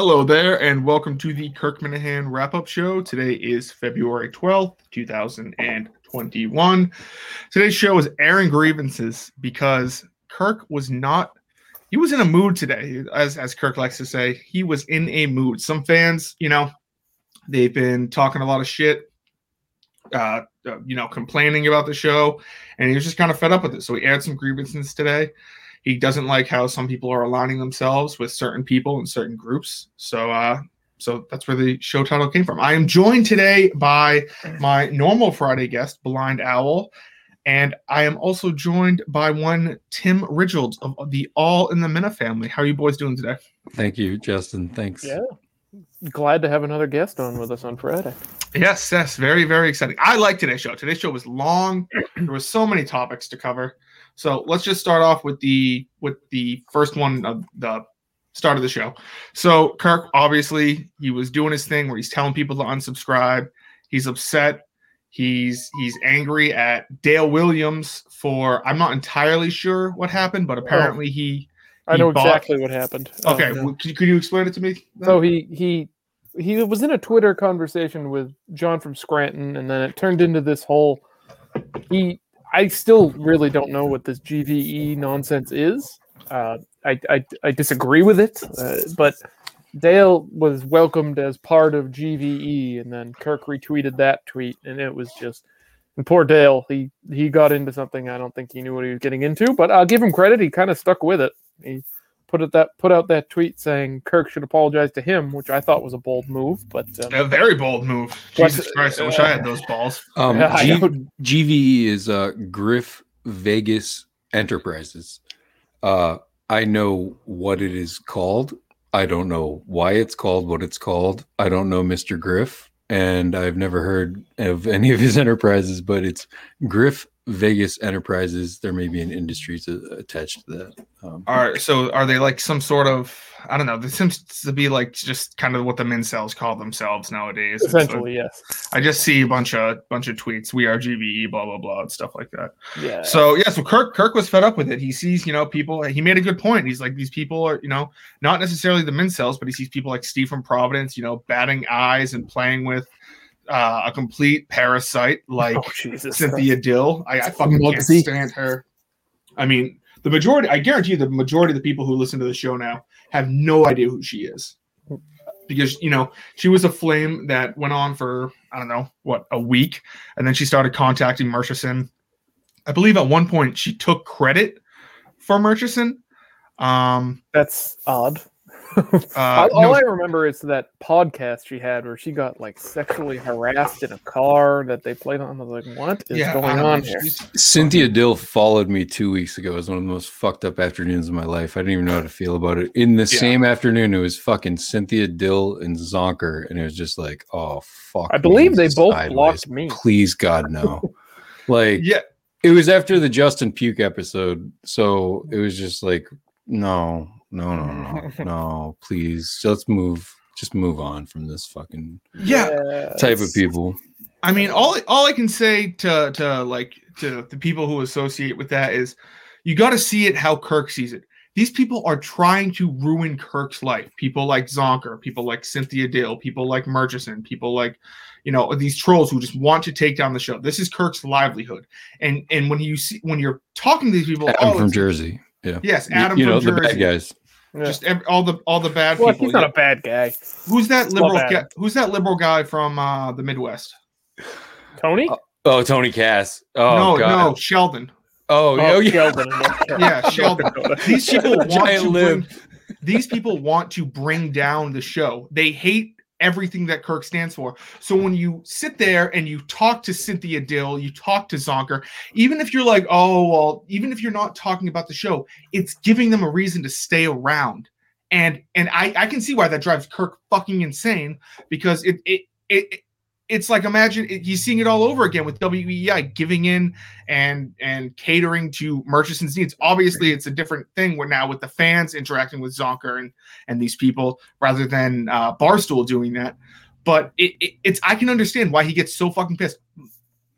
Hello there, and welcome to the Kirk Minihane wrap up show. Today is February 12th, 2021. Today's show is airing grievances because Kirk was not, he was in a mood today, as, as Kirk likes to say. He was in a mood. Some fans, you know, they've been talking a lot of shit, uh, uh, you know, complaining about the show, and he was just kind of fed up with it. So he aired some grievances today. He doesn't like how some people are aligning themselves with certain people and certain groups. So, uh, so that's where the show title came from. I am joined today by my normal Friday guest, Blind Owl, and I am also joined by one Tim Ridgels of the All in the Mina family. How are you boys doing today? Thank you, Justin. Thanks. Yeah. Glad to have another guest on with us on Friday. Yes, yes, very, very exciting. I like today's show. Today's show was long. There was so many topics to cover. So let's just start off with the with the first one of the start of the show. So Kirk, obviously, he was doing his thing where he's telling people to unsubscribe. He's upset. He's he's angry at Dale Williams for I'm not entirely sure what happened, but apparently he. I know bought- exactly what happened. Okay, Um, well, could, could you explain it to me? so he he he was in a Twitter conversation with John from Scranton, and then it turned into this whole. He, I still really don't know what this GVE nonsense is. Uh, I, I I disagree with it, uh, but Dale was welcomed as part of GVE, and then Kirk retweeted that tweet, and it was just. And poor Dale, he he got into something I don't think he knew what he was getting into, but I'll give him credit. He kind of stuck with it. He put it that put out that tweet saying Kirk should apologize to him, which I thought was a bold move. But um, A very bold move. What's- Jesus Christ! I wish I had those balls. Um, Yeah, I G- know. GVE is uh, Griff Vegas Enterprises. Uh, I know what it is called. I don't know why it's called what it's called. I don't know Mr. Griff, and I've never heard of any of his enterprises, but it's Griff Vegas Enterprises. There may be an industry to, attached to that. Um, Are so are they like some sort of I don't know. This seems to be like just kind of what the mincels call themselves nowadays. It's like- essentially, yes, I just see a bunch of bunch of tweets. We are GVE, blah blah blah, and stuff like that. yeah. So yeah, so Kirk Kirk was fed up with it. He sees you know people. He made a good point. He's like these people are you know not necessarily the mincels, but he sees people like Steve from Providence, you know, batting eyes and playing with uh, a complete parasite like oh Jesus, Cynthia Dill. I, I fucking can't Mugsy. stand her. I mean, the majority, I guarantee you, the majority of the people who listen to the show now have no idea who she is. Because, you know, she was a flame that went on for, I don't know, what, a week. And then she started contacting Murchison. I believe at one point she took credit for Murchison. Um, that's odd. Uh, all all no, I remember is that podcast she had where she got like sexually harassed in a car that they played on. I was like, what is yeah, going on here? Cynthia Dill followed me two weeks ago. It was one of the most fucked up afternoons of my life. I didn't even know how to feel about it. In the Yeah. same afternoon, it was fucking Cynthia Dill and Zonker, and it was just like, oh fuck. I believe they both sideways. blocked me. Please God no. like Yeah, it was after the Justin Puke episode, so it was just like, no, no, no, no, no. Please, let's move. Just move on from this fucking yeah. type of people. I mean, all all I can say to to like to the people who associate with that is, you got to see it how Kirk sees it. These people are trying to ruin Kirk's life. People like Zonker, people like Cynthia Dill, people like Murchison, people like, you know, these trolls who just want to take down the show. This is Kirk's livelihood. And and when you see when you're talking to these people, Adam oh, from Jersey. Yeah. yes, Adam you know from the Jersey, bad guys. Yeah. just ev- all the all the bad Well, people. he's not a bad guy. who's that Love liberal? Guy, who's that liberal guy from uh, the Midwest? Tony? Oh, Tony Cass. Oh no, God. no, Sheldon. Oh, Oh, oh, yeah. Sheldon in North Carolina. Yeah, Sheldon. these people want to lib. bring, these people want to bring down the show. They hate everything that Kirk stands for. So when you sit there and you talk to Cynthia Dill, you talk to Zonker, even if you're like, oh well, even if you're not talking about the show, it's giving them a reason to stay around. And and I I can see why that drives Kirk fucking insane because it it it. It's like imagine he's seeing it all over again with WEEI giving in and and catering to Murchison's needs. Obviously, it's a different thing where now with the fans interacting with Zonker and and these people rather than uh, Barstool doing that. But it, it, it's I can understand why he gets so fucking pissed.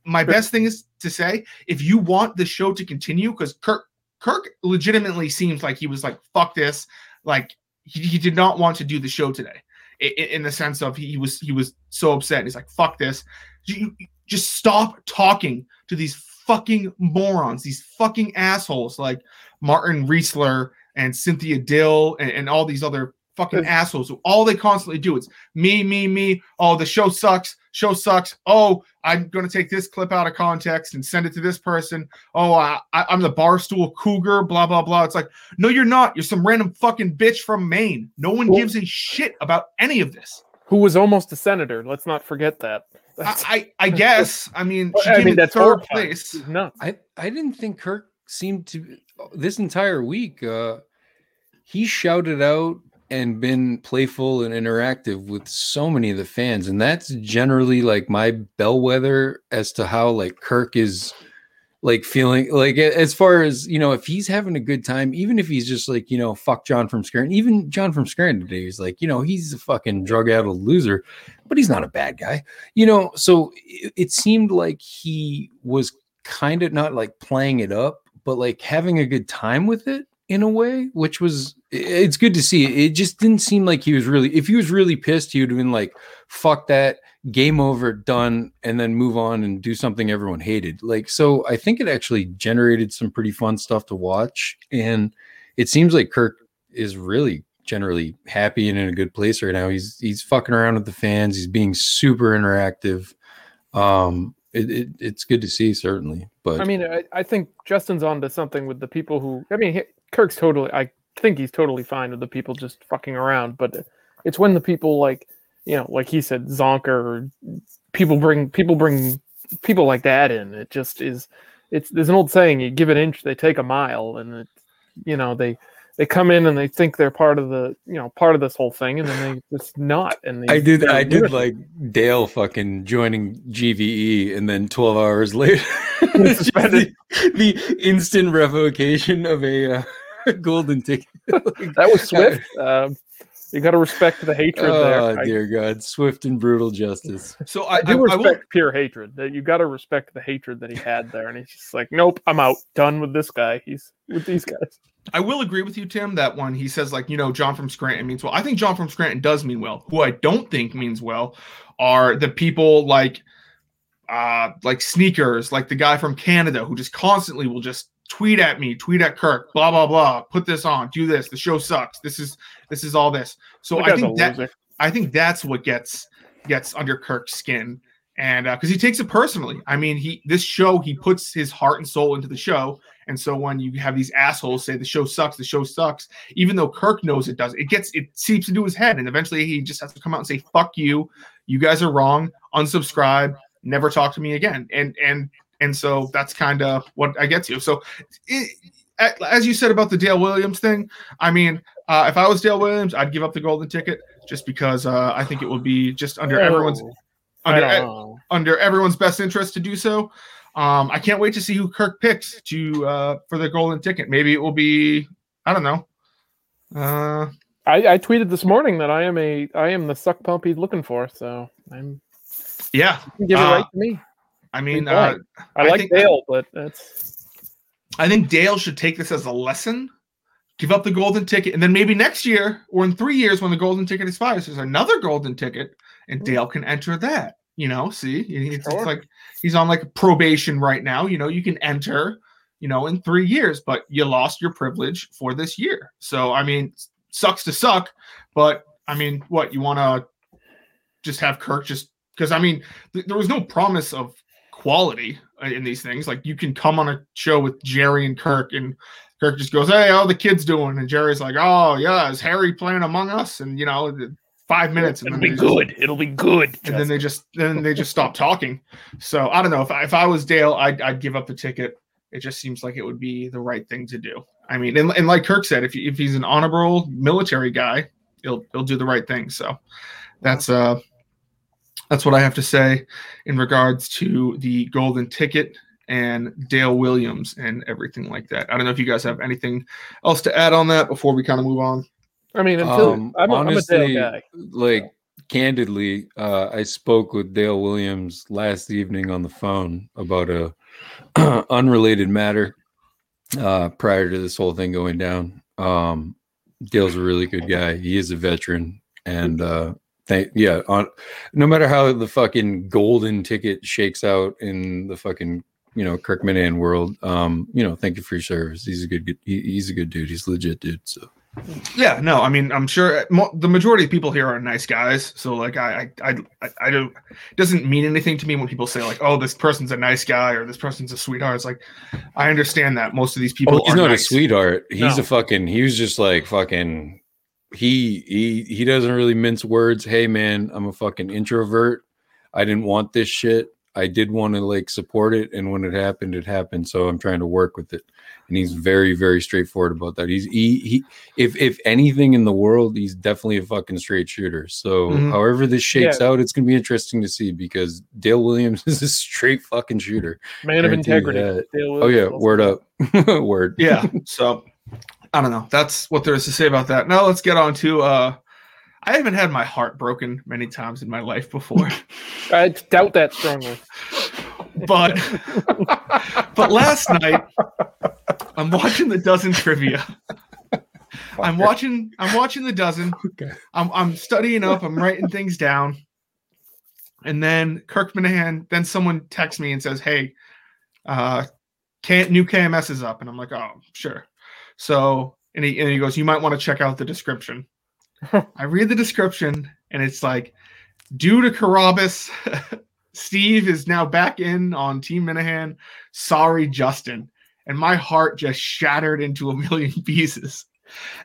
My best thing is to say if you want the show to continue, because Kirk Kirk legitimately seems like he was like fuck this, like he, he did not want to do the show today in the sense of he was he was so upset. He's like, "Fuck this! You, just stop talking to these fucking morons, these fucking assholes like Martin Riesler and Cynthia Dill and, and all these other fucking assholes. who All they constantly do is me, me, me. Oh, the show sucks. Show sucks. Oh, I'm going to take this clip out of context and send it to this person. Oh, I, I, I'm the barstool cougar. Blah blah blah. It's like, no, you're not. You're some random fucking bitch from Maine. No one Well- gives a shit about any of this. Who was almost a senator? Let's not forget that. I, I, I guess. I mean, she I came mean, in that's third place. No. I I didn't think Kirk seemed to this entire week. Uh, he shouted out and been playful and interactive with so many of the fans, and that's generally like my bellwether as to how like Kirk is like feeling like as far as you know if he's having a good time even if he's just like you know fuck john from scranton even john from scranton today is like you know he's a fucking drug addled loser but he's not a bad guy. You know so it, it seemed like he was kind of not like playing it up but like having a good time with it in a way which was it's good to see it just didn't seem like he was really if he was really pissed he would have been like fuck that game over done and then move on and do something everyone hated like so i think it actually generated some pretty fun stuff to watch and it seems like kirk is really generally happy and in a good place right now he's he's fucking around with the fans he's being super interactive um it, it it's good to see certainly but I mean, I, I think Justin's onto something with the people who. I mean, he- Kirk's totally. I think he's totally fine with the people just fucking around, but it's when the people like, you know, like he said, Zonker people bring people bring people like that in. It just is. It's there's an old saying: you give an inch, they take a mile, and it, you know they they come in and they think they're part of the you know part of this whole thing, and then they it's not. And they, I did. I did like Dale fucking joining GVE, and then twelve hours later, just the, the instant revocation of a uh, golden ticket. that was Swift. Um, you got to respect the hatred oh there. I- dear God, swift and brutal justice. So I, I I, do I respect will pure hatred. That you got to respect the hatred that he had there, and he's just like, "Nope, I'm out. Done with this guy. He's with these guys." I will agree with you, Tim, that one he says like, you know, John from Scranton means well, I think John from Scranton does mean well. Who I don't think means well are the people like uh like sneakers, like the guy from Canada who just constantly will just tweet at me, tweet at Kirk, blah blah blah, put this on, do this, the show sucks. This is this is all this. So I think that loser. I think that's what gets gets under Kirk's skin, and uh, because he takes it personally. I mean, he this show he puts his heart and soul into the show, and so when you have these assholes say the show sucks, the show sucks, even though Kirk knows it does, it gets it seeps into his head, and eventually he just has to come out and say "fuck you," you guys are wrong, unsubscribe, never talk to me again, and and and so that's kind of what I get to. So, it, as you said about the Dale Williams thing, I mean, uh, if I was Dale Williams, I'd give up the golden ticket just because uh, I think it would be just under everyone's Oh, I under under everyone's best interest to do so. Um, I can't wait to see who Kirk picks to uh, for the golden ticket. Maybe it will be I don't know. Uh, I, I tweeted this morning that I am a I am the suck pump he's looking for. So I'm yeah, give it Uh, right to me. I mean, uh. I, I like think- Dale, but that's I think Dale should take this as a lesson. Give up the golden ticket, and then maybe next year or in three years, when the golden ticket expires, there's another golden ticket, and Dale can enter that. You know, see, it's, it's like he's on like probation right now. You know, you can enter, you know, in three years, but you lost your privilege for this year. So, I mean, sucks to suck, but I mean, what you want to just have Kirk just because I mean, th- there was no promise of quality uh, in these things. Like you can come on a show with Jerry and Kirk, and Kirk just goes, "Hey, how the kids doing?" And Jerry's like, "Oh yeah, is Harry playing Among Us?" And you know, five minutes, and it'll be they just- good. It'll be good. and then they just then they just stop talking. So I don't know if I, if I was Dale, I'd, I'd give up the ticket. It just seems like it would be the right thing to do. I mean, and, and like Kirk said, if he, if he's an honorable military guy, he'll he'll do the right thing. So that's uh that's what I have to say in regards to the golden ticket and Dale Williams and everything like that. I don't know if you guys have anything else to add on that before we kind of move on. I mean, until Um, I'm, a, I'm a honestly, Dale guy. like candidly, uh, I spoke with Dale Williams last evening on the phone about a unrelated matter uh, prior to this whole thing going down. Um, Dale's a really good guy. He is a veteran, and uh, thank yeah. On no matter how the fucking golden ticket shakes out in the fucking you know Kirk Minihane world, um, you know, thank you for your service. He's a good, good he, he's a good dude. He's legit dude. So Yeah, no, I mean, I'm sure mo- the majority of people here are nice guys. So like, I, I, I, I- don't. It doesn't mean anything to me when people say like, "Oh, this person's a nice guy" or "This person's a sweetheart." It's like, I understand that most of these people oh, he's not nice. a sweetheart. He's No. a fucking. He was just like fucking. He he he doesn't really mince words. Hey man, I'm a fucking introvert. I didn't want this shit. I did want to like support it, and when it happened, it happened. So I'm trying to work with it. And he's very very straightforward about that. He's he he. If if anything in the world, he's definitely a fucking straight shooter. So Mhm. however this shakes out, it's gonna be interesting to see because Dale Williams is a straight fucking shooter. Man of integrity. Dale Oh yeah, word up, word. yeah. So I don't know. That's what there is to say about that. Now let's get on to. uh I haven't had my heart broken many times in my life before, I doubt that strongly. but but last night I'm watching the dozen trivia. I'm watching. I'm watching the dozen. Okay. I'm I'm studying up. I'm writing things down, and then Kirk Minihane. Then someone texts me and says, "Hey, uh, can't new KMS is up," and I'm like, "Oh, sure." So and he and he goes, "You might want to check out the description." I read the description, and it's like, due to Carabas, Steve is now back in on Team Minihane. Sorry, Justin. And my heart just shattered into a million pieces.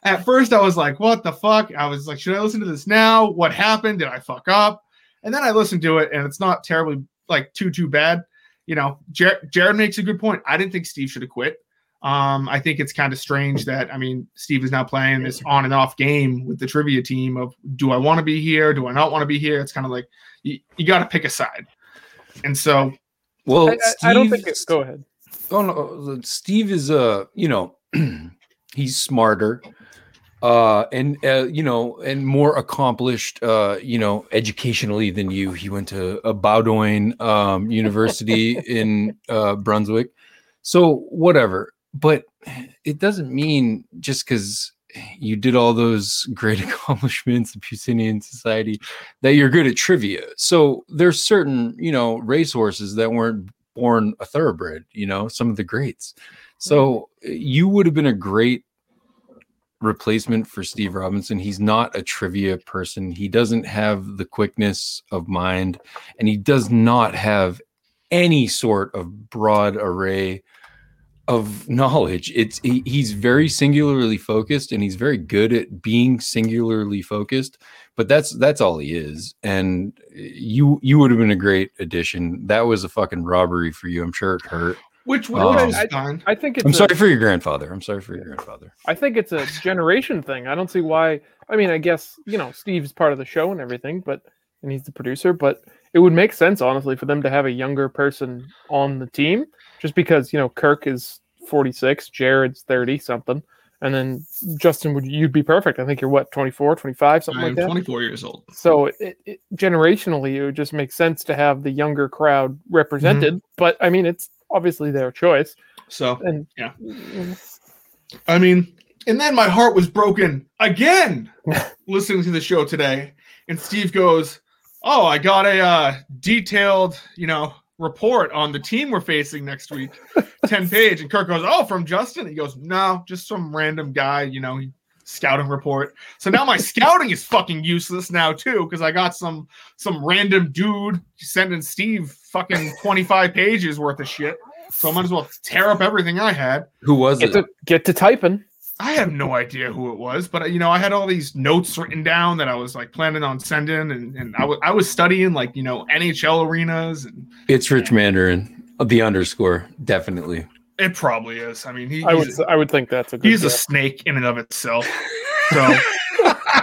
At first, I was like, what the fuck? I was like, should I listen to this now? What happened? Did I fuck up? And then I listened to it, and it's not terribly like too, too bad. You know, Jer- Jared makes a good point. I didn't think Steve should have quit. Um, I think it's kind of strange that I mean Steve is now playing this on and off game with the trivia team of do I want to be here? Do I not want to be here? It's kind of like you, you got to pick a side. And so Well, I, I, I don't think it's. Go ahead. Oh no, Steve is uh, you know, he's smarter, uh, and uh, you know, and more accomplished, uh, you know, educationally than you. He went to a Bowdoin um, University in uh, Brunswick, so whatever. But it doesn't mean just because you did all those great accomplishments in Puccinian society that you're good at trivia. So there's certain, you know, racehorses that weren't born a thoroughbred, you know, some of the greats. So eh, you would have been a great replacement for Steve Robinson. He's not a trivia person. He doesn't have the quickness of mind and he does not have any sort of broad array of knowledge. It's he, he's very singularly focused and he's very good at being singularly focused, but that's that's all he is. And you you would have been a great addition. That was a fucking robbery for you. I'm sure it hurt. which Um, I, I, think it's I'm a- sorry for your grandfather. I'm sorry for your grandfather. I think it's a generation thing. I don't see why. I mean, I guess you know Steve's part of the show and everything, but and he's the producer. But it would make sense, honestly, for them to have a younger person on the team, just because you know Kirk is 46, Jared's 30 something, and then Justin would you'd be perfect. I think you're what 24, 25, something I'm like that. 24 years old. So it, it, generationally, it would just make sense to have the younger crowd represented. But I mean, it's obviously their choice. So And Yeah. I mean, and then my heart was broken again listening to the show today. And Steve goes, "Oh, I got a uh, detailed, you know, report on the team we're facing next week, ten page." And Kirk goes, "Oh, from Justin." He goes, "No, just some random guy, you know." Scouting report so now my scouting is fucking useless now too because i got some some random dude sending steve fucking 25 pages worth of shit so i might as well tear up everything i had Who was get it? to get to typing. I have no idea who it was, but you know, I had all these notes written down that I was like planning on sending, and, and I was I was studying like you know NHL arenas, and It's Rich Mandarin. The underscore, definitely. it probably is. I mean, he, I would he's, I would think that's a good he's a snake in and of itself. So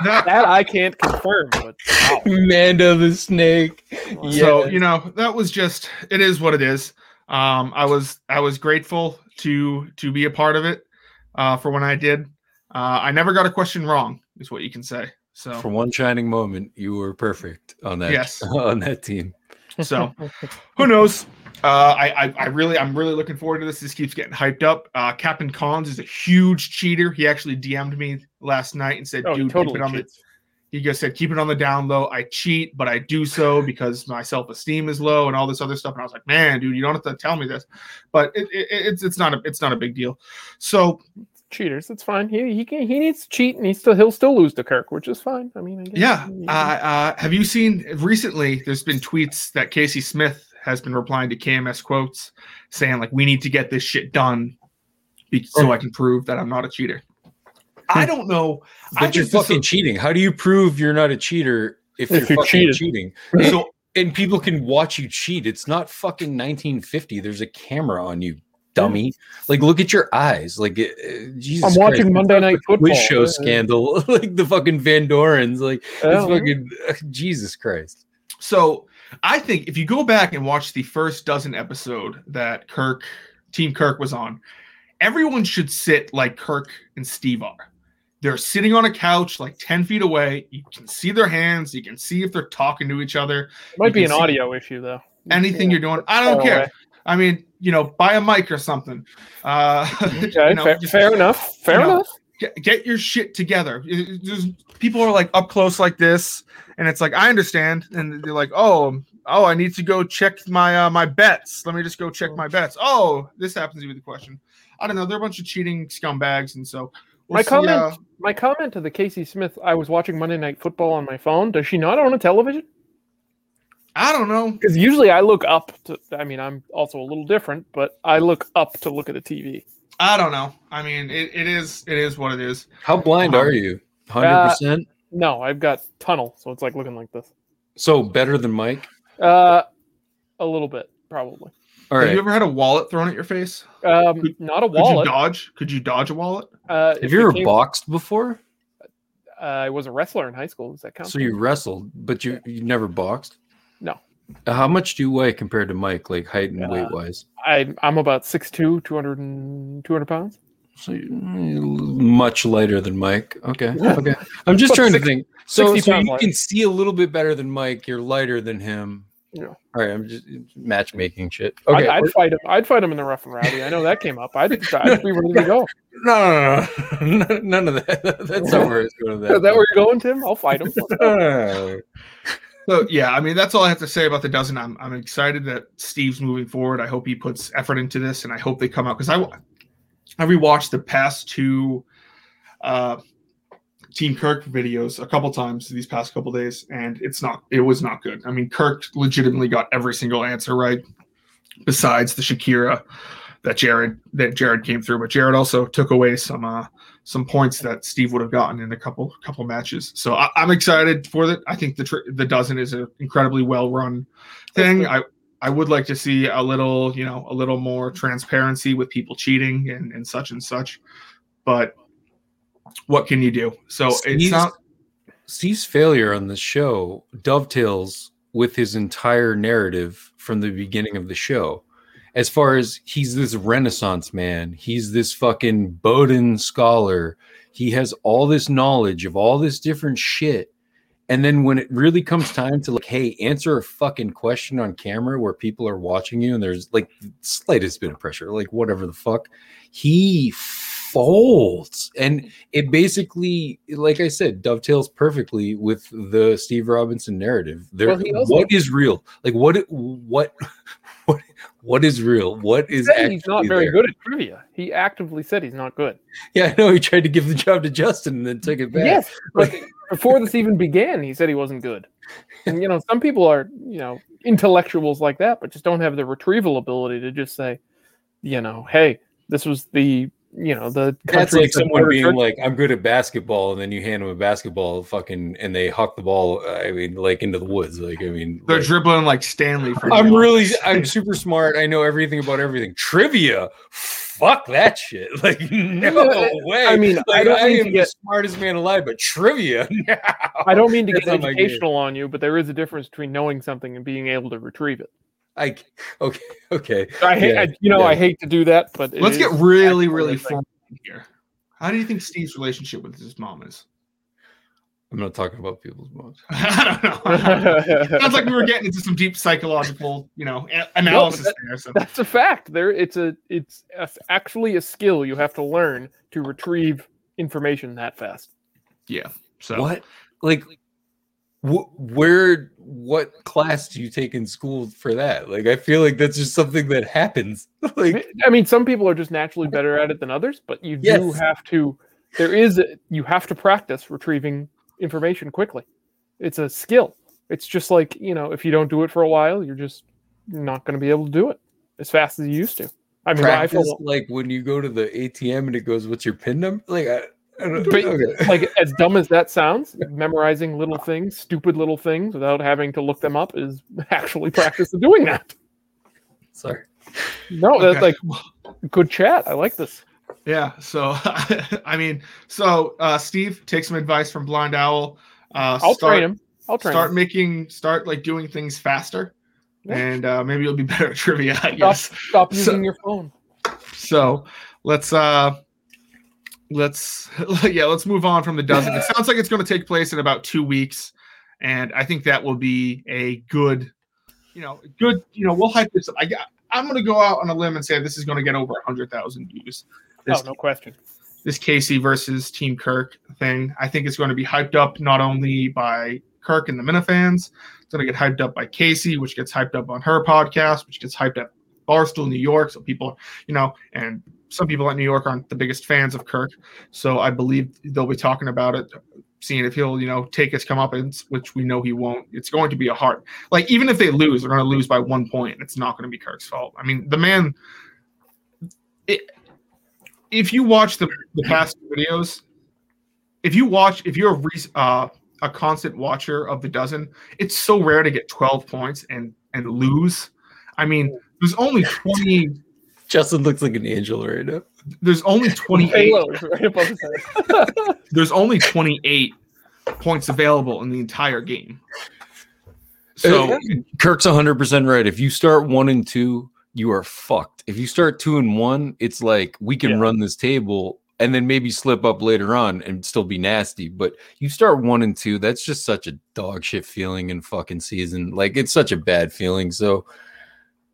that, that I can't confirm, but wow. Manda the snake. so you know that was just it is what it is. Um, I was I was grateful to to be a part of it uh, for when I did. Uh, I never got a question wrong, is what you can say. So For one shining moment, you were perfect on that. Yes. on that team. So who knows? Uh, I, I, I really, I'm really looking forward to this. This keeps getting hyped up. Uh, Captain Collins is a huge cheater. He actually DM'd me last night and said, Oh, "Dude, totally keep it on the." cheats. He just said, "Keep it on the down low." I cheat, but I do so because my self esteem is low and all this other stuff. And I was like, "Man, dude, you don't have to tell me this," but it, it, it's it's not a it's not a big deal. So Cheaters, it's fine. He he can, he needs to cheat, and he still he'll still lose to Kirk, which is fine. I mean, I guess, Yeah. Uh, uh, have you seen recently? There's been tweets that Casey Smith has been replying to KMS quotes saying, like, we need to get this shit done be- so I can prove that I'm not a cheater. I don't know. I But you're just fucking cheating. How do you prove you're not a cheater if, If you're, you're fucking cheating. cheating? so And people can watch you cheat. It's not fucking 1950. There's a camera on you, dummy. Like, look at your eyes. Like, uh, Jesus. I'm watching Christ. Monday Night Quiz Football. show Uh, scandal, like the fucking Van Dorens, like yeah, it's fucking Jesus Christ. so I think if you go back and watch the first dozen episode that Kirk, Team Kirk was on, everyone should sit like Kirk and Steve are. They're sitting on a couch like 10 feet away. You can see their hands. You can see if they're talking to each other. It might be an audio issue though. Anything you're doing, I don't care. away. I mean, you know, buy a mic or something. Uh, Okay, you know, fair, just fair enough. Fair you know, enough. Get, get your shit together. It- it- there's- people are like up close like this, and it's like I understand, and they're like, oh, oh, I need to go check my uh, my bets. Let me just go check my bets. Oh, this happens to be the question. I don't know. They're a bunch of cheating scumbags, and so we'll My comment- uh, My comment to the Casey Smith, I was watching Monday Night Football on my phone. Does she not own a television? I don't know. Because usually I look up to. I mean, I'm also a little different, but I look up to look at the TV. I don't know. I mean, it, it is it is what it is. How blind Um, are you? Hundred percent. No, I've got tunnel, so it's like looking like this. So better than Mike. Uh, a little bit probably. All Have right. you ever had a wallet thrown at your face? Um, Could- not a Could you wallet. dodge? Could you dodge a wallet? Uh, Have you it ever came- boxed before? Uh, I was a wrestler in high school. Does that count? So you wrestled, but you you never boxed. No. Uh, How much do you weigh compared to Mike, like height and Uh, weight wise? I, I'm about 6'2", 200, and, 200 pounds. So you're much lighter than Mike. Okay. Okay. I'm just trying to Six- think. So, 60 so pounds you lighter. can see a little bit better than Mike. You're lighter than him. Yeah. All right. I'm just matchmaking shit. Okay. I'd, I'd fight him. I'd fight him in the rough and rowdy. I know that came up. I'd, I'd be ready to go. no, no, no, no, none of that. That's not where it's going. Is that where you're going, Tim? I'll fight him. So yeah, I mean that's all I have to say about the dozen. I'm I'm excited that Steve's moving forward. I hope he puts effort into this, and I hope they come out because I I rewatched the past two uh, Team Kirk videos a couple times these past couple days, and it's not it was not good. I mean Kirk legitimately got every single answer right, besides the Shakira that Jared that Jared came through, but Jared also took away some uh, some points that Steve would have gotten in a couple couple matches. So I, I'm excited for that. I think the tr- the dozen is an incredibly well run thing. I I would like to see a little you know a little more transparency with people cheating and, and such and such, but what can you do? So it's not. Steve's failure on the show dovetails with his entire narrative from the beginning of the show. As far as he's this renaissance man, he's this fucking Bowdoin scholar. He has all this knowledge of all this different shit. And then when it really comes time to like, hey, answer a fucking question on camera where people are watching you and there's like slightest bit of pressure, like whatever the fuck, he folds. And mm-hmm. it basically, like I said, dovetails perfectly with the Steve Robinson narrative. There, Well, what is real? Like what? What? What? What is real? What is He he's not very there? good at trivia. He actively said he's not good. Yeah, I know. He tried to give the job to Justin and then took it back. Yes, but before this even began, he said he wasn't good. And you know, some people are you know intellectuals like that, but just don't have the retrieval ability to just say, you know, hey, this was the you know the That's like that someone being church- like, "I'm good at basketball," and then you hand them a basketball, fucking, and they huck the ball. I mean, like into the woods. Like, I mean, They're like- dribbling like Stanley. From I'm the really, I'm super smart. I know everything about everything. Trivia, fuck that shit. Like, no Yeah, way. I mean, like, I don't mean am to the smartest man alive, but trivia, no. I don't mean to get not my game. educational on you, but there is a difference between knowing something and being able to retrieve it. I okay, okay. I hate, Yeah, I, you know, yeah. I hate to do that, but Let's get really really formal here. How do you think Steve's relationship with his mom is? I'm not talking about people's moms. I don't know. Sounds like we were getting into some deep psychological, you know, a- analysis that- there. So That's a fact. There, it's a, it's a, actually a skill you have to learn to retrieve information that fast. yeah. So What? Like, wh- where? What class do you take in school for that? Like, I feel like that's just something that happens. like, I mean, some people are just naturally better at it than others, but you do have to. There is a, you have to practice retrieving information quickly. It's a skill. It's just like you know, if you don't do it for a while, you're just not going to be able to do it as fast as you used to. I mean, I practice feel like when you go to the ATM and it goes, "What's your PIN number?" Like, I, I But- okay. like as dumb as that sounds, memorizing little things, stupid little things, without having to look them up is actually practice of doing that. Sorry. No, that's like good chat. I like this. Yeah. So, I mean, so uh, Steve, take some advice from Blind Owl. Uh, I'll start, train him. I'll train Start him. making, start like doing things faster, Yeah. and uh, maybe you'll be better at trivia. I Stop, guess. stop So- using your phone. So, let's uh, let's yeah, let's move on from the dozen. It sounds like it's going to take place in about two weeks, and I think that will be a good, you know, good. You know, we'll hype this up. I got. I'm going to go out on a limb and say this is going to get over hundred thousand views. Oh, this Oh, no question. this Casey versus Team Kirk thing. I think it's going to be hyped up not only by Kirk and the Minifans, it's going to get hyped up by Casey, which gets hyped up on her podcast, which gets hyped up Barstool New York. So people, you know, and some people at New York aren't the biggest fans of Kirk. So I believe they'll be talking about it, seeing if he'll, you know, take his comeuppance, which we know he won't. It's going to be a hard, like even if they lose, they're going to lose by one point. It's not going to be Kirk's fault. I mean, the man. It, if you watch the, the past videos, if you watch, if you're a, re- uh, a constant watcher of the dozen, it's so rare to get 12 points and and lose. I mean, there's only 20. Justin looks like an angel right now. There's only 28. Right above his head. There's only 28 points available in the entire game. So Kirk's 100% right. If you start one and two, you are fucked. If you start two and one, it's like we can Yeah. run this table and then maybe slip up later on and still be nasty. But you start one and two, that's just such a dog shit feeling in fucking season. Like it's such a bad feeling. So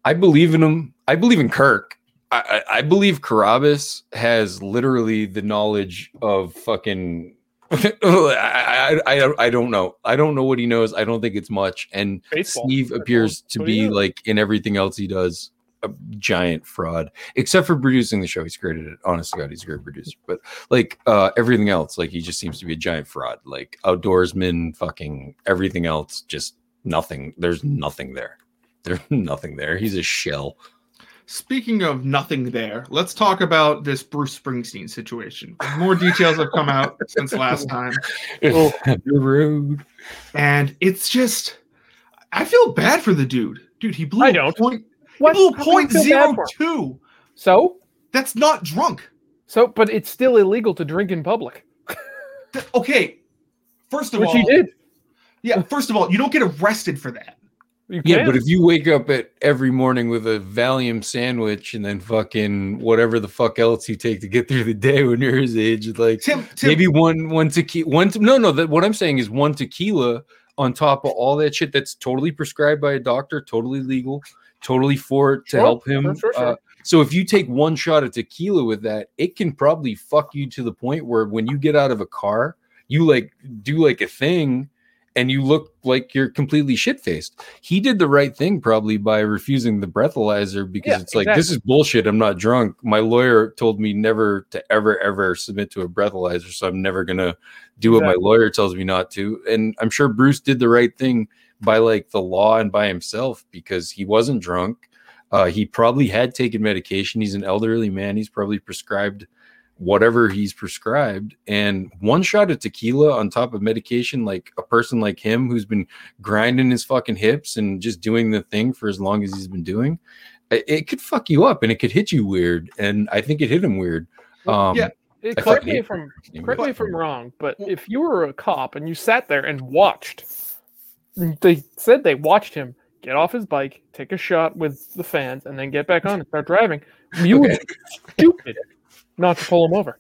I believe in him. I believe in Kirk. I, I, believe Carabas has literally the knowledge of fucking. I, I, I, I don't know. I don't know what he knows. I don't think it's much. And Baseball. Steve appears to What do you be like in everything else he does a giant fraud, except for producing the show. He's great at it. Honest to God, he's a great producer. But like uh, everything else, like he just seems to be a giant fraud. Like outdoorsman, fucking everything else, just nothing. There's nothing there. There's nothing there. He's a shell. Speaking of nothing there, let's talk about this Bruce Springsteen situation. More details have come out since last time. You're rude. and it's just I feel bad for the dude. Dude, he blew I a don't. point. What? He blew How a can you point feel zero bad for him? two. So, That's not drunk. so, but it's still illegal to drink in public, Okay, first of which all, he did. yeah. First of all, you don't get arrested for that. You Yeah, but if you wake up at every morning with a Valium sandwich and then fucking whatever the fuck else you take to get through the day when you're his age, like Tim, Tim maybe one one tequila one te- no no that what i'm saying is one tequila on top of all that shit that's totally prescribed by a doctor totally legal totally for it to Sure, help him sure, sure, sure. Uh, so if you take one shot of tequila with that it can probably fuck you to the point where when you get out of a car you like do like a thing and you look like you're completely shit faced. He did the right thing probably by refusing the breathalyzer because Yeah, it's like this is bullshit. I'm not drunk. My lawyer told me never to ever ever submit to a breathalyzer, so I'm never gonna do what my lawyer tells me not to. And I'm sure Bruce did the right thing by like the law and by himself because he wasn't drunk. Uh, he probably had taken medication. He's an elderly man. He's probably prescribed whatever he's prescribed and one shot of tequila on top of medication like a person like him who's been grinding his fucking hips and just doing the thing for as long as he's been doing it, it could fuck you up and it could hit you weird and i think it hit him weird um Yeah. It- I correct fucking me if I'm correct me if I'm wrong, but if you were a cop and you sat there and watched, they said they watched him get off his bike, take a shot with the fans, and then get back on and start driving. You would Okay. be stupid not to pull him over.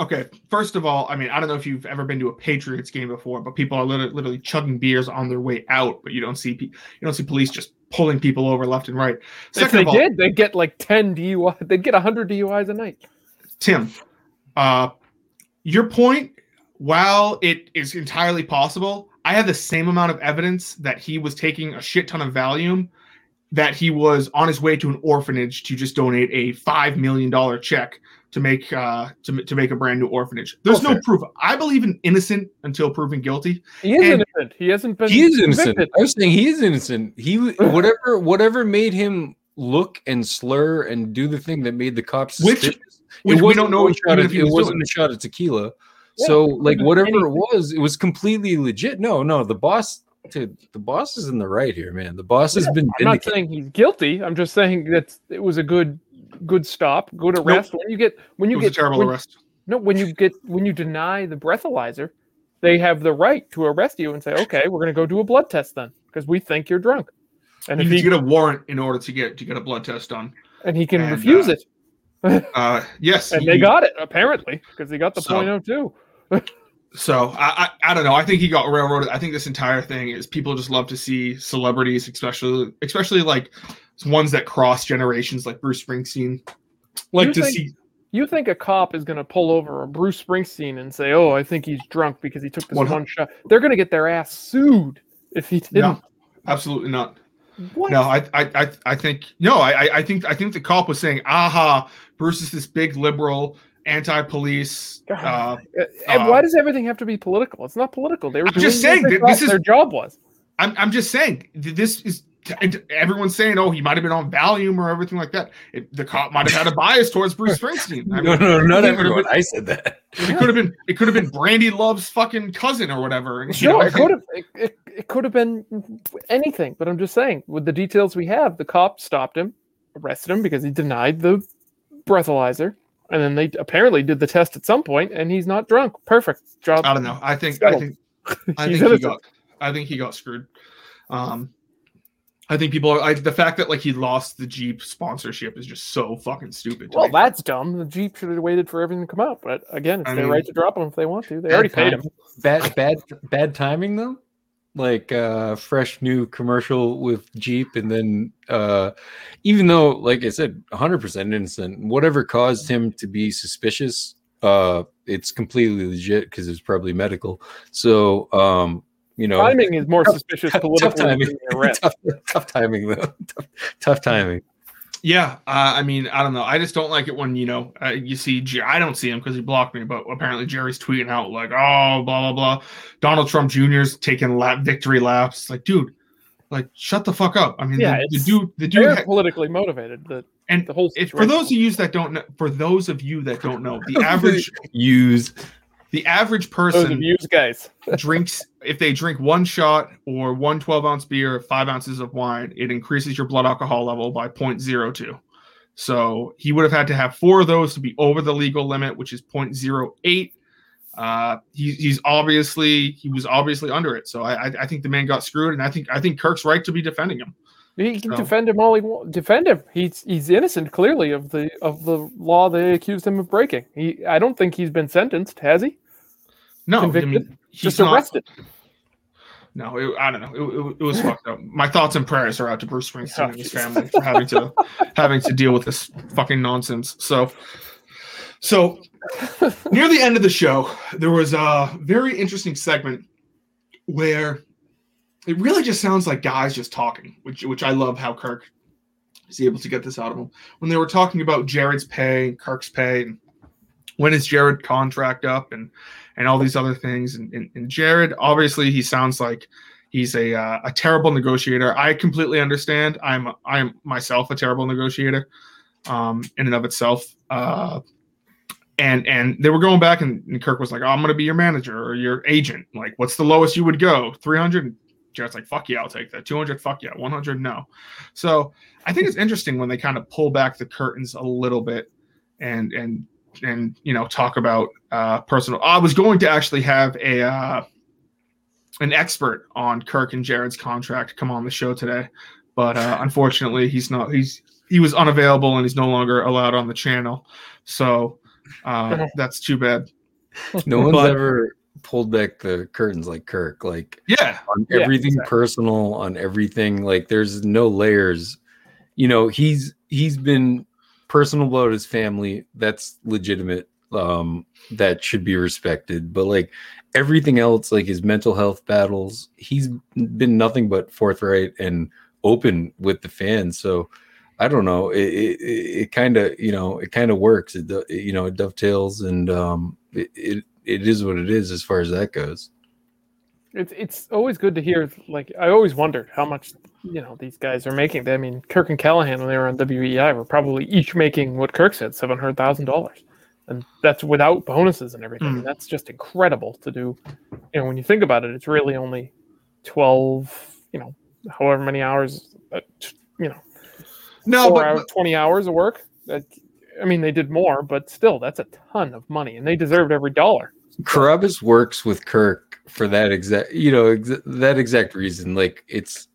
Okay, first of all, I mean, I don't know if you've ever been to a Patriots game before, but people are literally, literally chugging beers on their way out, but you don't see you don't see police just pulling people over left and right. If Second they all, did, they'd get like 10 DUI. They'd get 100 DUIs a night. Tim, uh, your point, while it is entirely possible, I have the same amount of evidence that he was taking a shit ton of Valium, that he was on his way to an orphanage to just donate a five million dollar check to make uh to, to make a brand new orphanage. There's no Okay. proof. I believe in innocent until proven guilty. He is And- innocent. He hasn't been. He is innocent. convicted. I was saying he is innocent. He whatever whatever made him look and slur and do the thing that made the cops Which- suspicious. which we don't know one even shot if of- it was wasn't doing. a shot of tequila. Yeah, so like could've been whatever it was, it was completely legit. No, no, the boss to the boss is in the right here, man. The boss has been I'm not saying he's guilty. I'm just saying that it was a good, good stop, good arrest. When you get, when you get, terrible when, arrest. no, when you get, when you deny the breathalyzer, they have the right to arrest you and say, okay, we're going to go do a blood test then because we think you're drunk. And You if need he to get a warrant in order to get to get a blood test done. and he can and, refuse uh, it, Uh, yes, and he- they got it apparently because they got the So- point oh two. So I, I I don't know. I think he got railroaded. I think this entire thing is people just love to see celebrities, especially especially like ones that cross generations, like Bruce Springsteen. Like You to think- see You think a cop is going to pull over a Bruce Springsteen and say, "Oh, I think he's drunk because he took this One one shot"? They're going to get their ass sued if he didn't. no, absolutely not. What? No, I I I, I think no, I- I think I think the cop was saying, "Aha, Bruce is this big liberal, anti-police." Uh, Uh, and uh, why does everything have to be political? It's not political. They were I'm just saying what they that this is- their job was. I'm I'm just saying this is. and Everyone's saying, "Oh, he might have been on Valium or everything like that." It, the cop might have had a bias towards Bruce Springsteen. I No, mean, no, not everyone. been- I said that. It could have been. It could have been Brandy Love's fucking cousin or whatever. you Sure, know? it could have. It, it, it could have been anything. But I'm just saying, with the details we have, the cop stopped him, arrested him because he denied the breathalyzer, and then they apparently did the test at some point, and he's not drunk. Perfect job. I don't know. I think. I think. I He's think he got. I think he got screwed. Um, I think people are. I, the fact that like he lost the Jeep sponsorship is just so fucking stupid. Well, me. that's dumb. The Jeep should have waited for everything to come out. But again, it's I their mean- right to drop them if they want to. They already paid him. Bad, bad, bad timing though. Like uh fresh new commercial with Jeep, and then uh even though, like I said, 100 percent innocent, whatever caused him to be suspicious, uh, it's completely legit because it's probably medical. So, um, you know, Timing is more Tough- suspicious tough politically timing. than tough, tough timing though. tough, tough timing. Yeah, uh, I mean, I don't know. I just don't like it when you know uh, you see. Jer- I don't see him because he blocked me, but apparently Jerry's tweeting out like, "Oh, blah blah blah." Donald Trump Jr.'s taking lap victory laps. Like, dude, like shut the fuck up. I mean, Yeah, the, the dude, the dude, ha- politically motivated. The, and the whole if, for those of you that don't know, for those of you that don't know, the average, Use the average those person you guys. drinks if they drink one shot or one 12 ounce beer, five ounces of wine, it increases your blood alcohol level by 0.02. So he would have had to have four of those to be over the legal limit, which is 0.08. Uh, he, he's obviously he was obviously under it. So I, I I think the man got screwed, and I think I think Kirk's right to be defending him. He can So- defend him all he wants. Defend him. He's he's innocent clearly of the of the law they accused him of breaking. He I don't think he's been sentenced, has he? No, I mean he's Just not. arrested. No, it, I don't know. It, it, it was fucked up. My thoughts and prayers are out to Bruce Springsteen and his family for having to having to deal with this fucking nonsense. So, so near the end of the show, there was a very interesting segment where it really just sounds like guys just talking, which which I love how Kirk is able to get this out of him. When they were talking about Jared's pay and Kirk's pay and when is Jared contract up and and all these other things. And, and, and Jared, obviously, he sounds like he's a uh, a terrible negotiator. I completely understand. I'm I'm myself a terrible negotiator, um, in and of itself. Uh, and and they were going back, and, and Kirk was like, "Oh, I'm going to be your manager or your agent. Like, what's the lowest you would go? 300." Jared's like, "Fuck yeah, I'll take that. 200, fuck yeah. 100, no." So I think it's interesting when they kind of pull back the curtains a little bit, and and and you know talk about uh personal i was going to actually have a uh an expert on kirk and jared's contract come on the show today but uh unfortunately he's not he's he was unavailable and he's no longer allowed on the channel so Uh, that's too bad. No one's But- ever pulled back the curtains like Kirk. Like Yeah, on Yeah, everything exactly. personal, on everything. Like there's no layers. You know, he's he's been personal blow to his family. That's legitimate. Um, that should be respected. But like everything else, like his mental health battles, he's been nothing but forthright and open with the fans. So I don't know. It it, it kind of you know it kind of works. It you know it dovetails and um it, it it is what it is as far as that goes. It's it's always good to hear. Like I always wondered how much you know these guys are making. I mean, Kirk and Callahan when they were on WEEI were probably each making what Kirk said seven hundred thousand dollars, and that's without bonuses and everything. Mm. That's just incredible to do. You know, when you think about it, it's really only twelve. You know, however many hours. Uh, you know, no, four but, hours, twenty hours of work. That I mean, they did more, but still, that's a ton of money, and they deserved every dollar. Carrabis works with Kirk for that exact, you know, ex- that exact reason. Like it's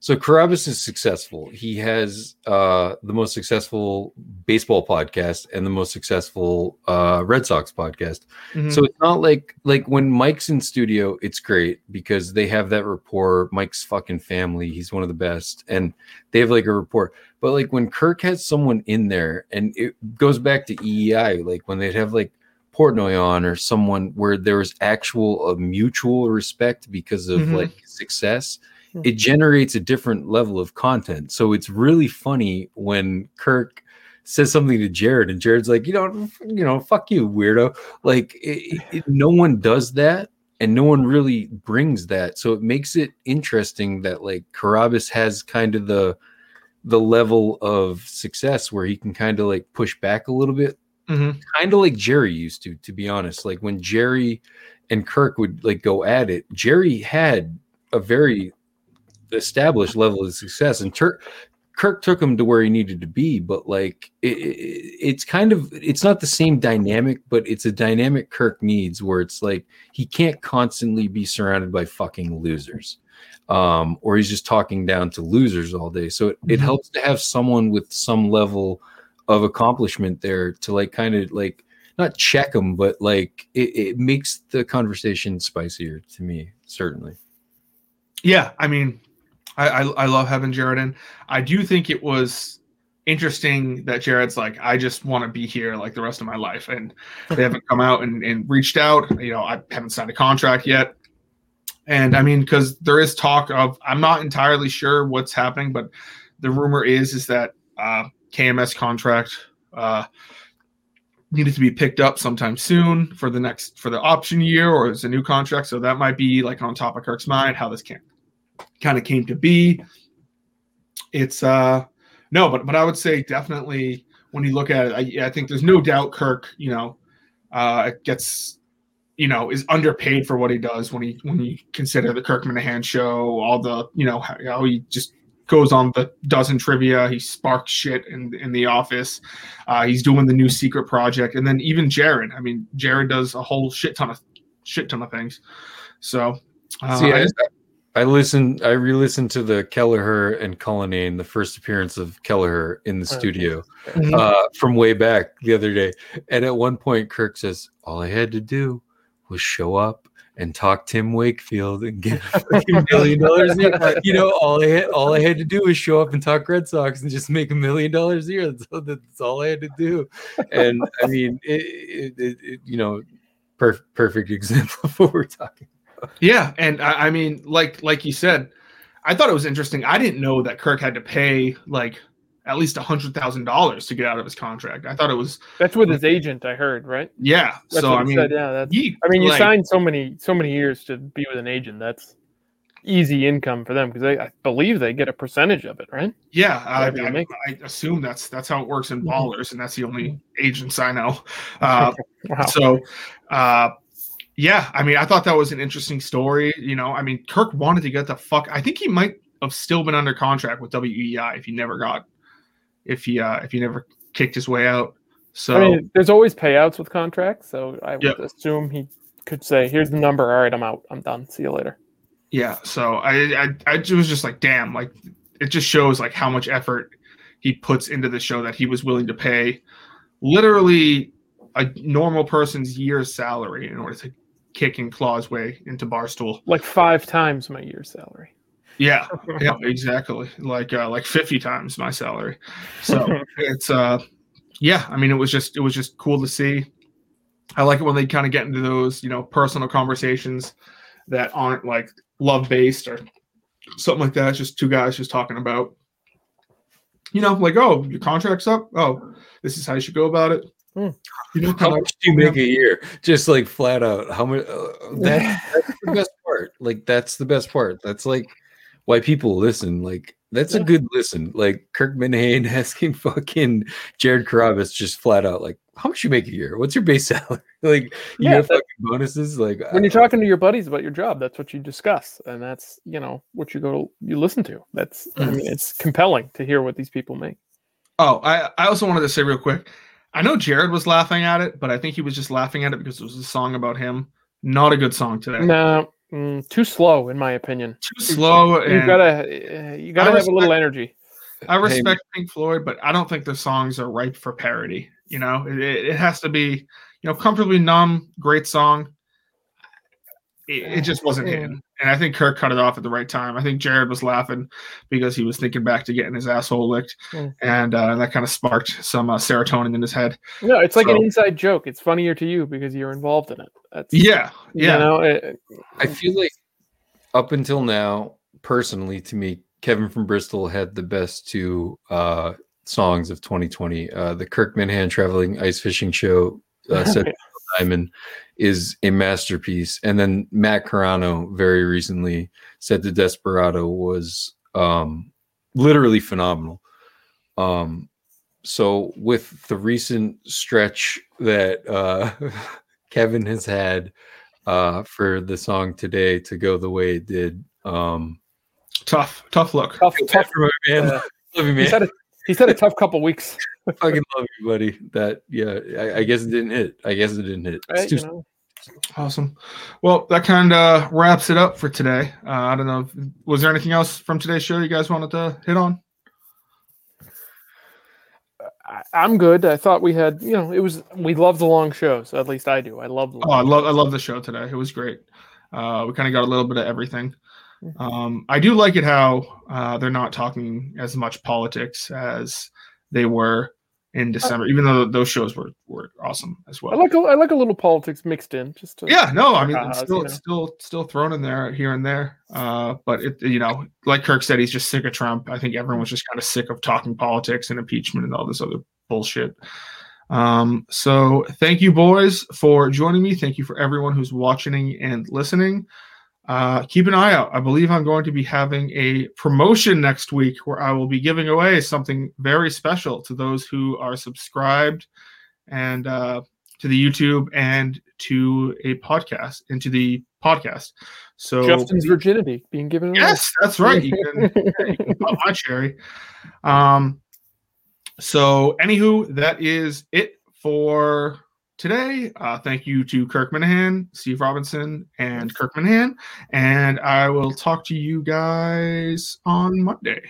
so Carrabis is successful. He has uh the most successful baseball podcast and the most successful uh Red Sox podcast. Mhm. So it's not like like when Mike's in studio, it's great because they have that rapport. Mike's fucking family. He's one of the best, and they have like a rapport. But like when Kirk has someone in there, and it goes back to EEI, like when they'd have like Portnoy on or someone where there was actual a mutual respect because of Mhm. like success. Hmm. It generates a different level of content. So it's really funny when Kirk says something to Jared, and Jared's like, you know, you know, fuck you, weirdo. Like, it, it, no one does that, and no one really brings that. So it makes it interesting that like Carrabis has kind of the the level of success where he can kind of like push back a little bit, Mhm. kind of like Gerry used to. To be honest, like when Gerry and Kirk would like go at it, Gerry had a very established level of success, and Tur- Kirk took him to where he needed to be, but like it, it, it's kind of it's not the same dynamic, but it's a dynamic Kirk needs where it's like he can't constantly be surrounded by fucking losers. Um, or he's just talking down to losers all day. So it, it Mhm. helps to have someone with some level of accomplishment there to like kind of like not check them, but like it, it makes the conversation spicier to me, certainly. Yeah, I mean, I, I I love having Jared in. I do think it was interesting that Jared's like, I just want to be here like the rest of my life, and they haven't come out and, and reached out. You know, I haven't signed a contract yet, and I mean, because there is talk of, I'm not entirely sure what's happening, but the rumor is is that uh, KMS contract uh, needed to be picked up sometime soon for the next for the option year, or it's a new contract. So that might be like on top of Kirk's mind how this can kind of came to be. It's uh no, but but I would say definitely when you look at it, I, I think there's no doubt Kirk, you know, uh gets you know is underpaid for what he does when he when you consider the Kirk Minihane show, all the you know how, how he just goes on the dozen trivia, he sparks shit in in the office. Uh, he's doing the new secret project, and then even Jared. I mean, Jared does a whole shit ton of shit ton of things. So uh, See, I I, I listened, I re-listened to the Kelleher and Cullinane, the first appearance of Kelleher in the Oh, studio Mhm. uh, from way back the other day. And at one point, Kirk says, "All I had to do was show up and talk Tim Wakefield and get a fucking million dollars a year. You know, all I had, all I had to do was show up and talk Red Sox and just make a million dollars a year. That's, all- that's all I had to do. And I mean, it, it, it, it you know, perf- perfect example of what we're talking. Yeah, and I, I mean, like like you said, I thought it was interesting. I didn't know that Kirk had to pay like at least a hundred thousand dollars to get out of his contract. I thought it was That's with his agent, I heard, right? yeah. That's so I mean, said. Yeah, that's. he- I mean, you like, signed so many so many years to be with an agent. That's easy income for them because I believe they get a percentage of it, right? Yeah, I, I. I assume that's that's how it works in Mhm. ballers, and that's the only agents I know. Uh, Wow. So, uh, yeah, I mean, I thought that was an interesting story. You know, I mean, Kirk wanted to get the fuck. I think he might have still been under contract with WEEI if he never got, if he uh, if he never kicked his way out. So I mean, there's always payouts with contracts, so I would Yep. assume he could say, "Here's the number. All right, I'm out. I'm done. See you later." yeah, so I, I I was just like, damn, like it just shows like how much effort he puts into the show that he was willing to pay, literally a normal person's year's salary in order to kick and claw his way into Barstool. Like five times my year's salary. Yeah, yeah, exactly. Like uh, like fifty times my salary. So it's uh, yeah. I mean, it was just it was just cool to see. I like it when they kind of get into those you know personal conversations that aren't like love based or something like that. It's just two guys just talking about, you know, like oh your contract's up. Oh, this is how you should go about it. Hmm. You know, How much do you make a year? Just like flat out. How much? Uh, that, that's the best part. Like that's the best part. That's like why people listen. Like that's a good listen. Like Kirkman Minihane asking fucking Jared Carrabis just flat out like, how much you make a year? What's your base salary? like you Yeah, have fucking bonuses. Like when you're talking to your buddies about your job, that's what you discuss, and that's you know what you go you listen to. That's I mean, it's compelling to hear what these people make. Oh, I, I also wanted to say real quick. I know Jared was laughing at it, but I think he was just laughing at it because it was a song about him. Not a good song today. No, mm, too slow in my opinion. Too slow. You And gotta uh, you gotta I have a little energy. I respect Pink Floyd, but I don't think their songs are ripe for parody. You know, it, it it has to be, you know, comfortably numb. Great song. It, it just wasn't hitting, and I think Kirk cut it off at the right time. I think Jared was laughing because he was thinking back to getting his asshole licked, Mm. and uh, that kind of sparked some uh, serotonin in his head. No, it's like an inside joke. It's funnier to you because you're involved in it. That's Yeah, yeah. You know, it, I feel like up until now, personally, to me, Kevin from Bristol had the best two uh, songs of 2020. Uh, the Kirk Minihane traveling ice fishing show, uh, said Diamond, is a masterpiece. And then Matt Carano very recently said the Desperado was um, literally phenomenal. Um, so with the recent stretch that uh, Kevin has had uh, for the song today to go the way it did, um, tough, tough look. tough, feel bad tough. for my man. uh, love you, he's man. had a he's had a tough couple weeks. I fucking love you, buddy. That yeah, I, I guess it didn't hit. I guess it didn't hit. It's Right, too you know? Awesome. Well, that kind of wraps it up for today. Uh, I don't know. If, was there anything else from today's show you guys wanted to hit on? I, I'm good. I thought we had, you know, it was we love the long shows. At least I do. I love the Oh, I love I love the show today. It was great. Uh, we kind of got a little bit of everything. Um, I do like it how uh, they're not talking as much politics as they were in December, even though those shows were were awesome as well. I like a, I like a little politics mixed in. Just to, yeah, no, I mean, Uh, it's still know. still still thrown in there here and there. Uh, but it, you know, like Kirk said, he's just sick of Trump. I think everyone was just kind of sick of talking politics and impeachment and all this other bullshit. Um, so thank you, boys, for joining me. Thank you for everyone who's watching and listening. Uh, keep an eye out. I believe I'm going to be having a promotion next week where I will be giving away something very special to those who are subscribed and uh, to the YouTube and to a podcast, into the podcast. So Justin's virginity being given away. Yes, that's right. You can, yeah, you can pop my cherry. Um, so, anywho, that is it for today. Uh, thank you to Kirk Minihane, Steve Robinson, and Kirk Minihane. And I will talk to you guys on Monday.